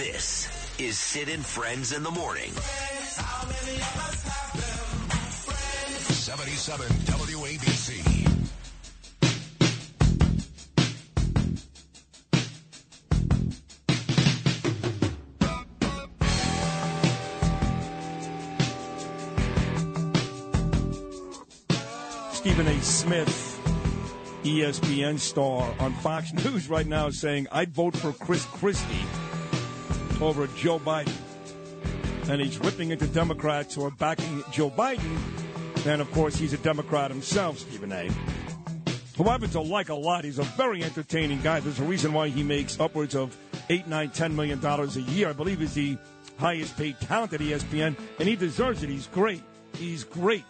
This is Sid and Friends in the Morning. 77 WABC. Stephen A. Smith, ESPN star on Fox News right now saying, I'd vote for Chris Christie over Joe Biden. And he's ripping into Democrats who are backing Joe Biden. And of course, he's a Democrat himself, Stephen A. Who I happen to like a lot. He's a very entertaining guy. There's a reason why he makes upwards of eight, nine, ten million dollars a year. I believe he's the highest paid talent at ESPN, and he deserves it. He's great. He's great.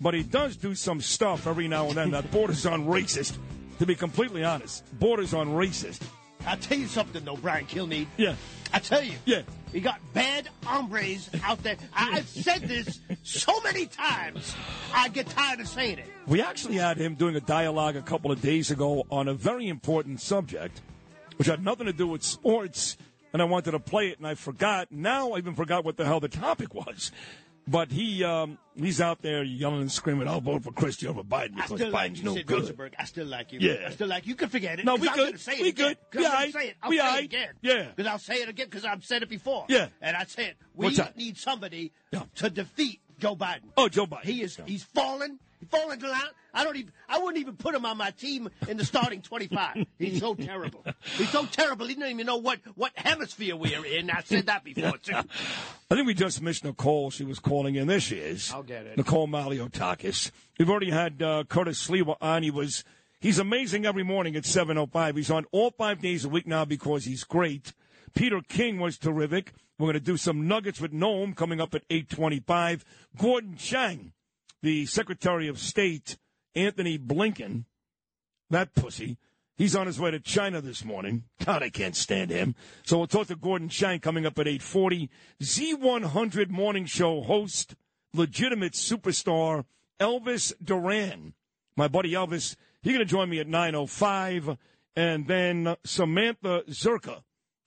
But he does do some stuff every now and then that borders on racist. To be completely honest, borders on racist. I'll tell you something, though, Brian Kilmeade. Yeah. I tell you. Yeah. We got bad hombres out there. I've said this so many times, I get tired of saying it. We actually had him doing a dialogue a couple of days ago on a very important subject, which had nothing to do with sports, and I wanted to play it, and I forgot. Now I even forgot what the hell the topic was. But he um, he's out there yelling and screaming, "I'll vote for Christie over Biden I because still like you, no good." Rosenberg. I still like you. Yeah. I still like you. You can forget it. No, we good. Say it We again. good. We I'm gonna say it. I'll We say it again. Yeah. Because I'll say it again because I've said it before. Yeah. And I said. We need somebody Yeah. to defeat Joe Biden. Oh, Joe Biden. He is. Yeah. He's fallen. Fallen down. I don't even. I wouldn't even put him on my team in the starting twenty-five. He's so terrible. He's so terrible. He doesn't even know what what hemisphere we're in. I said that before too. I think we just missed Nicole. She was calling in. There she is. I'll get it. Nicole Malliotakis. We've already had uh, Curtis Sliwa on. He was he's amazing every morning at seven oh five. He's on all five days a week now because he's great. Peter King was terrific. We're going to do some nuggets with Noam coming up at eight twenty five. Gordon Chang, the Secretary of State, Antony Blinken, that pussy. He's on his way to China this morning. God, I can't stand him. So we'll talk to Gordon Chang coming up at 840. Z100 morning show host, legitimate superstar, Elvis Duran. My buddy Elvis, he's going to join me at 905. And then Samantha Zherka,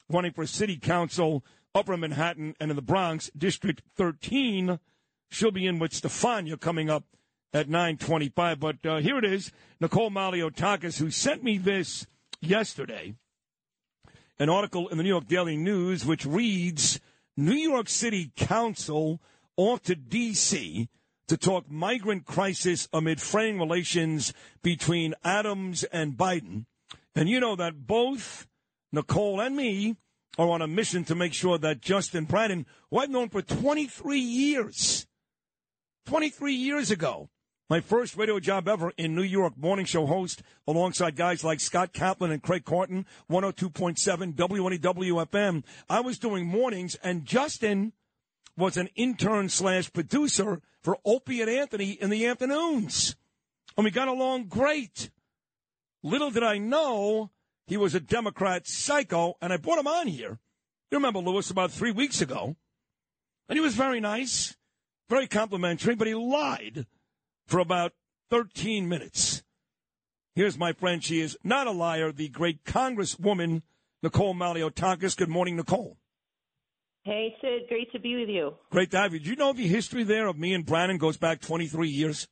running for city council, Upper Manhattan and in the Bronx, District 13. She'll be in with Stefania coming up at 925. But uh, here it is, Nicole Malliotakis, who sent me this yesterday, an article in the New York Daily News, which reads, New York City Council off to D.C. to talk migrant crisis amid fraying relations between Adams and Biden. And you know that both Nicole and me are on a mission to make sure that Justin Brannan, who I've known for 23 years, 23 years ago. My first radio job ever in New York, morning show host alongside guys like Scott Kaplan and Craig Carton, 102.7 WNEW FM. I was doing mornings, and Justin was an intern slash producer for Opie and Anthony in the afternoons. And we got along great. Little did I know he was a Democrat psycho, and I brought him on here. You remember Lewis about three weeks ago. And he was very nice, very complimentary, but he lied for about 13 minutes. Here's my friend. She is not a liar, the great Congresswoman, Nicole Malliotakis. Good morning, Nicole. Hey, Sid. Great to be with you. Great to have you. Do you know the history there of me and Brannan goes back 23 years?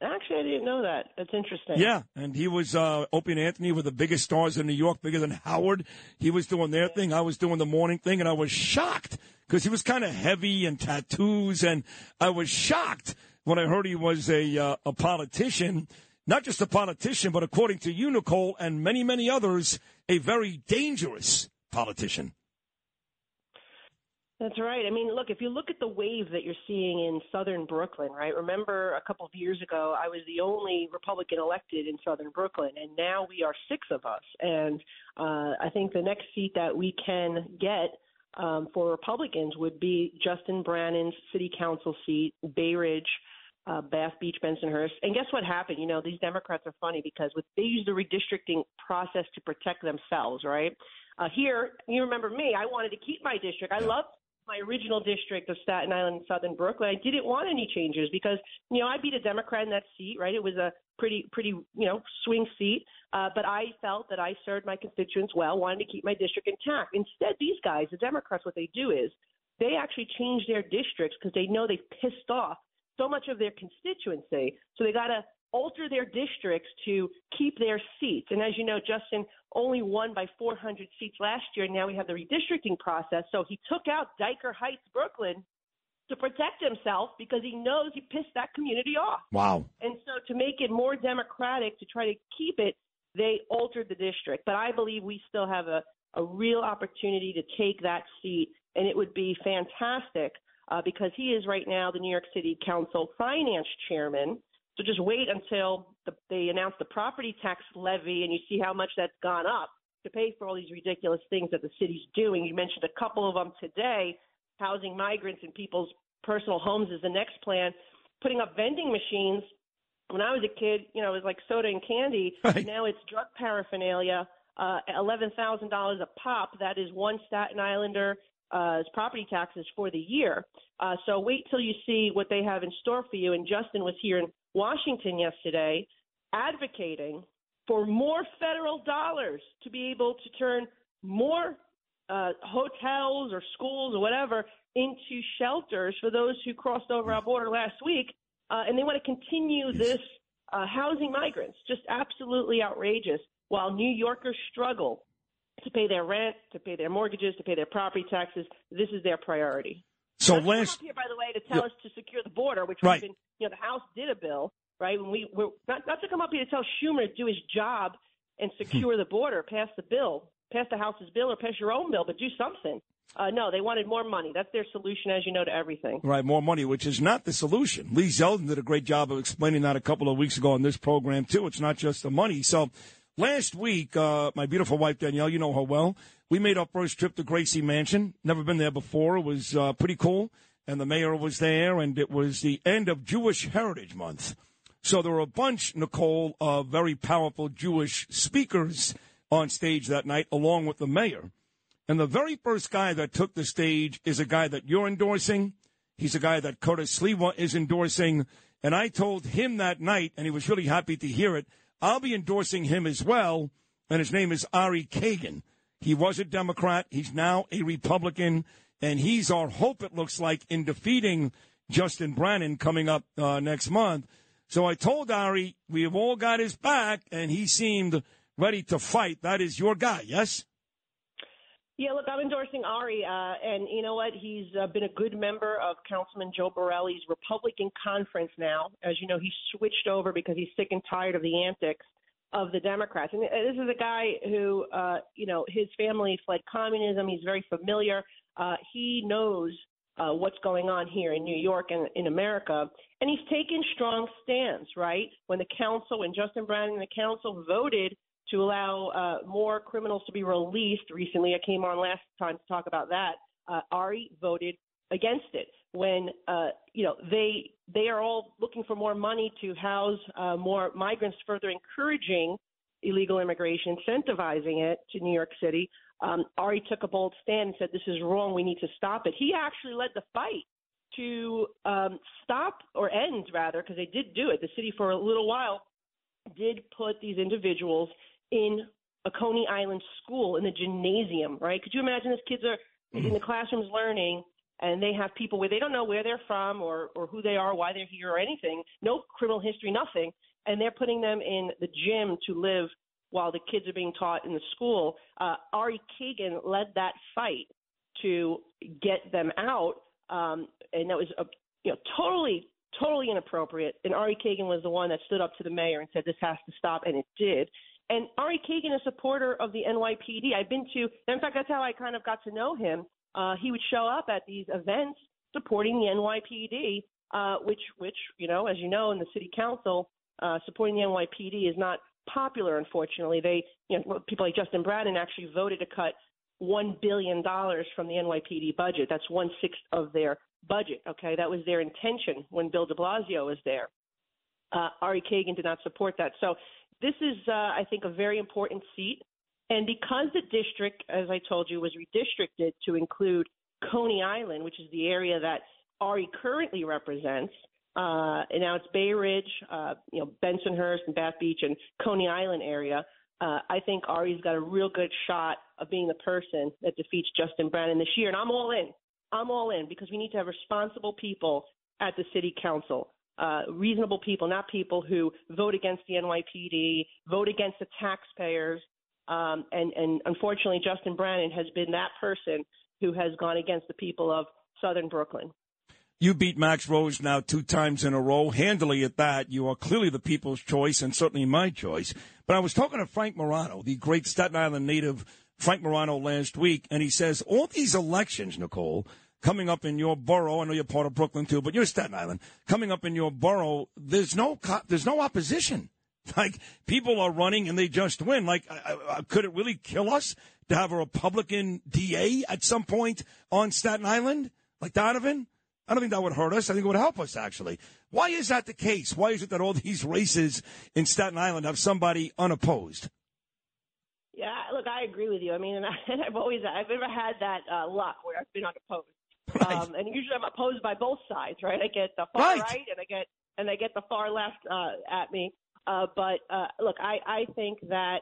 Actually, I didn't know that. That's interesting. Yeah, and he was uh, Opie and Anthony were the biggest stars in New York, bigger than Howard. He was doing their thing, I was doing the morning thing, and I was shocked because he was kind of heavy and tattoos, and I was shocked when I heard he was a uh, a politician, not just a politician, but according to you, Nicole, and many many others, a very dangerous politician. That's right. I mean, look, if you look at the wave that you're seeing in southern Brooklyn, right? Remember a couple of years ago, I was the only Republican elected in southern Brooklyn, and now we are six of us. And uh, I think the next seat that we can get um, for Republicans would be Justin Brannan's city council seat, Bay Ridge. Uh, Bath Beach, Bensonhurst, and guess what happened? You know these Democrats are funny because with they use the redistricting process to protect themselves, right? Uh, here, you remember me? I wanted to keep my district. I love my original district of Staten Island and Southern Brooklyn. I didn't want any changes because you know I beat a Democrat in that seat, right? It was a pretty pretty you know swing seat, uh, but I felt that I served my constituents well, wanted to keep my district intact. Instead, these guys, the Democrats, what they do is they actually change their districts because they know they've pissed off so much of their constituency, so they got to alter their districts to keep their seats. And as you know, Justin only won by 400 seats last year. And now we have the redistricting process. So he took out Dyker Heights, Brooklyn to protect himself because he knows he pissed that community off. Wow. And so to make it more democratic, to try to keep it, they altered the district. But I believe we still have a, a real opportunity to take that seat, and it would be fantastic uh, because he is right now the New York City Council finance chairman. So just wait until the, they announce the property tax levy and you see how much that's gone up to pay for all these ridiculous things that the city's doing. You mentioned a couple of them today. Housing migrants in people's personal homes is the next plan. Putting up vending machines. When I was a kid, you know, it was like soda and candy. Right. Now it's drug paraphernalia. Uh, Eleven thousand dollars a pop. That is one Staten Islander uh, property taxes for the year. Uh, so wait till you see what they have in store for you. And Justin was here in Washington yesterday advocating for more federal dollars to be able to turn more uh, hotels or schools or whatever into shelters for those who crossed over our border last week. Uh, and they want to continue this uh, housing migrants. Just absolutely outrageous. While New Yorkers struggle to pay their rent, to pay their mortgages, to pay their property taxes, this is their priority. So Not to come last, up here, by the way, to tell Yeah. us to secure the border, which Right. we've been, you know, the House did a bill, right? When we we're not not to come up here to tell Schumer to do his job and secure the border, pass the bill, pass the House's bill, or pass your own bill, but do something. Uh, no, they wanted more money. That's their solution, as you know, to everything. right, more money, which is not the solution. Lee Zeldin did a great job of explaining that a couple of weeks ago on this program too. It's not just the money. So last week, uh, my beautiful wife Danielle, you know her well. We made our first trip to Gracie Mansion. Never been there before. It was uh, pretty cool, and the mayor was there, and it was the end of Jewish Heritage Month. So there were a bunch, Nicole, of very powerful Jewish speakers on stage that night, along with the mayor. And the very first guy that took the stage is a guy that you're endorsing. He's a guy that Curtis Sliwa is endorsing. And I told him that night, and he was really happy to hear it, I'll be endorsing him as well. And his name is Ari Kagan. He was a Democrat. He's now a Republican. And he's our hope, it looks like, in defeating Justin Brannon coming up uh, next month. So I told Ari, we have all got his back, and he seemed ready to fight. That is your guy, yes? Yeah, look, I'm endorsing Ari, uh, and you know what? He's uh, been a good member of Councilman Joe Borelli's Republican conference now. As you know, he switched over because he's sick and tired of the antics of the Democrats. And uh, this is a guy who, uh, you know, his family fled communism. He's very familiar. Uh, he knows uh, what's going on here in New York and in America. And he's taken strong stands, right? When the council, when Justin Brown and the council voted to allow uh, more criminals to be released recently, I came on last time to talk about that. Uh, Ari voted against it when uh, you know they they are all looking for more money to house uh, more migrants, further encouraging illegal immigration, incentivizing it to New York City. Um, Ari took a bold stand and said, "This is wrong. We need to stop it." He actually led the fight to um, stop or end, rather, because they did do it. The city, for a little while, did put these individuals in a Coney Island school in the gymnasium. Right? Could you imagine? These kids are in the classrooms learning, and they have people where they don't know where they're from or or who they are, why they're here, or anything. No criminal history, nothing, and they're putting them in the gym to live while the kids are being taught in the school. Uh, Ari Kagan led that fight to get them out, um, and that was a, you know totally totally inappropriate. And Ari Kagan was the one that stood up to the mayor and said this has to stop, and it did. And Ari Kagan, is a supporter of the NYPD, I've been to. In fact, that's how I kind of got to know him. Uh, he would show up at these events supporting the NYPD, uh, which, which you know, as you know, in the city council, uh, supporting the NYPD is not popular. Unfortunately, they, you know, people like Justin Brannan actually voted to cut one billion dollars from the NYPD budget. That's one sixth of their budget. Okay, that was their intention when Bill De Blasio was there. Uh, Ari Kagan did not support that. So this is, uh, I think, a very important seat. And because the district, as I told you, was redistricted to include Coney Island, which is the area that Ari currently represents. Uh, and now it's Bay Ridge, uh, you know, Bensonhurst and Bath Beach and Coney Island area. Uh, I think Ari's got a real good shot of being the person that defeats Justin Brannan this year. And I'm all in. I'm all in because we need to have responsible people at the city council. Uh, reasonable people, not people who vote against the NYPD, vote against the taxpayers. Um, and, and unfortunately, Justin Brannan has been that person who has gone against the people of Southern Brooklyn. You beat Max Rose now two times in a row, handily at that. You are clearly the people's choice and certainly my choice. But I was talking to Frank Morano, the great Staten Island native Frank Morano last week, and he says all these elections, Nicole, coming up in your borough. I know you're part of Brooklyn too, but you're Staten Island. Coming up in your borough, there's no there's no opposition. Like people are running and they just win. Like, uh, could it really kill us to have a Republican DA at some point on Staten Island, like Donovan? I don't think that would hurt us. I think it would help us, actually. Why is that the case? Why is it that all these races in Staten Island have somebody unopposed? Yeah, look, I agree with you. I mean, and, I, I've always, I've never had that uh, luck where I've been unopposed. Right. Um, and usually I'm opposed by both sides, right? I get the far right, right and I get and I get the far left uh, at me. Uh, but uh, look, I, I think that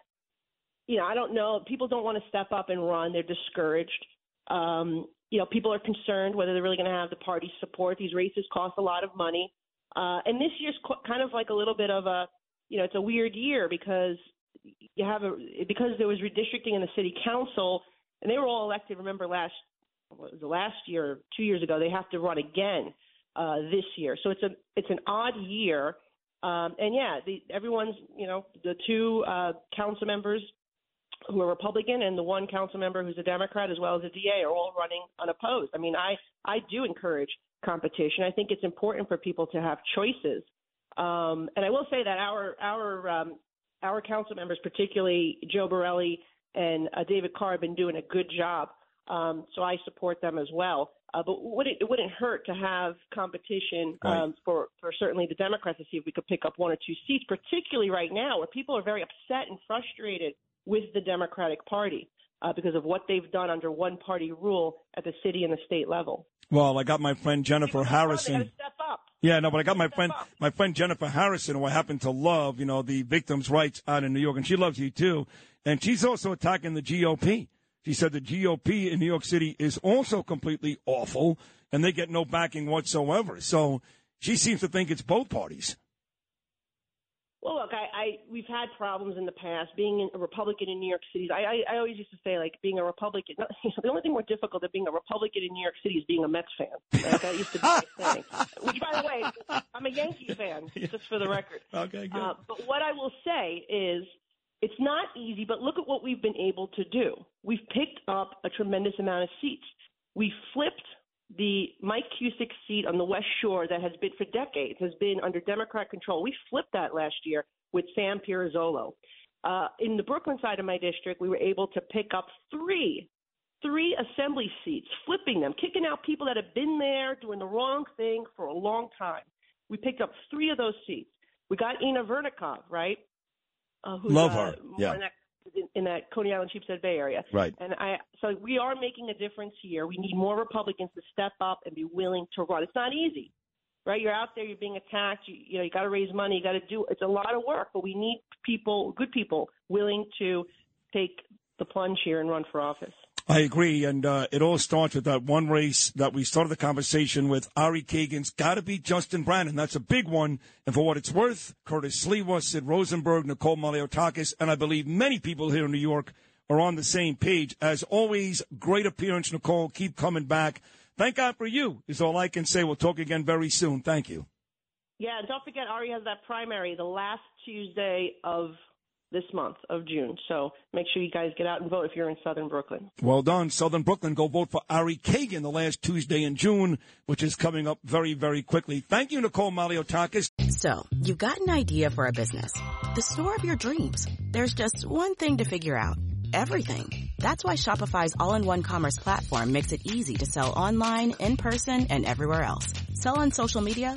you know I don't know. People don't want to step up and run. They're discouraged. Um, you know, people are concerned whether they're really going to have the party support. These races cost a lot of money, uh, and this year's kind of like a little bit of a, you know, it's a weird year because you have a because there was redistricting in the city council, and they were all elected. Remember last was the last year, two years ago, they have to run again uh, this year. So it's a it's an odd year, um, and yeah, the, everyone's you know the two uh, council members who are Republican and the one council member who's a Democrat as well as a DA are all running unopposed. I mean, I I do encourage competition. I think it's important for people to have choices. Um, and I will say that our our um, our council members, particularly Joe Borelli and uh, David Carr, have been doing a good job. Um, so I support them as well. Uh, but would it, it wouldn't hurt to have competition right. um, for, for certainly the Democrats to see if we could pick up one or two seats, particularly right now where people are very upset and frustrated with the Democratic Party uh, because of what they've done under one party rule at the city and the state level. Well, I got my friend Jennifer Harrison. Yeah, no, but I got my friend, my friend Jennifer Harrison, who I happen to love. You know, the victims' rights out in New York, and she loves you too. And she's also attacking the GOP. She said the GOP in New York City is also completely awful, and they get no backing whatsoever. So she seems to think it's both parties. Well, look, I, I we've had problems in the past. Being a Republican in New York City, I, I, I always used to say like being a Republican. the only thing more difficult than being a Republican in New York City is being a Mets fan. Right? That used to be my thing. Which, by the way, I'm a Yankee fan, just for the record. Okay, good. Uh, but what I will say is, it's not easy. But look at what we've been able to do. We've picked up a tremendous amount of seats. We flipped the Mike Cusick seat on the West Shore that has been for decades has been under Democrat control. We flipped that last year with Sam Pirozzolo. Uh, in the Brooklyn side of my district, we were able to pick up three, three assembly seats, flipping them, kicking out people that have been there doing the wrong thing for a long time. We picked up three of those seats. We got Inna Vernikov, right? Uh, who's, Love uh, her. Yeah in, in that Coney Island, Sheepshead Bay area. Right. And I, so we are making a difference here. We need more Republicans to step up and be willing to run. It's not easy, right? You're out there, you're being attacked. You, you know, you got to raise money. You got to do. It's a lot of work, but we need people, good people, willing to take the plunge here and run for office. I agree, and uh, it all starts with that one race that we started the conversation with. Ari Kagan's got to be Justin Brannan. That's a big one. And for what it's worth, Curtis Sliwa, Sid Rosenberg, Nicole Malliotakis, and I believe many people here in New York are on the same page. As always, great appearance, Nicole. Keep coming back. Thank God for you, is all I can say. We'll talk again very soon. Thank you. Yeah, and don't forget, Ari has that primary the last Tuesday of this month of June. So make sure you guys get out and vote if you're in Southern Brooklyn. Well done, Southern Brooklyn. Go vote for Ari Kagan the last Tuesday in June, which is coming up very, very quickly. Thank you, Nicole Malliotakis. So you've got an idea for a business, the store of your dreams. There's just one thing to figure out. Everything. That's why Shopify's all-in-one commerce platform makes it easy to sell online, in person, and everywhere else. Sell on social media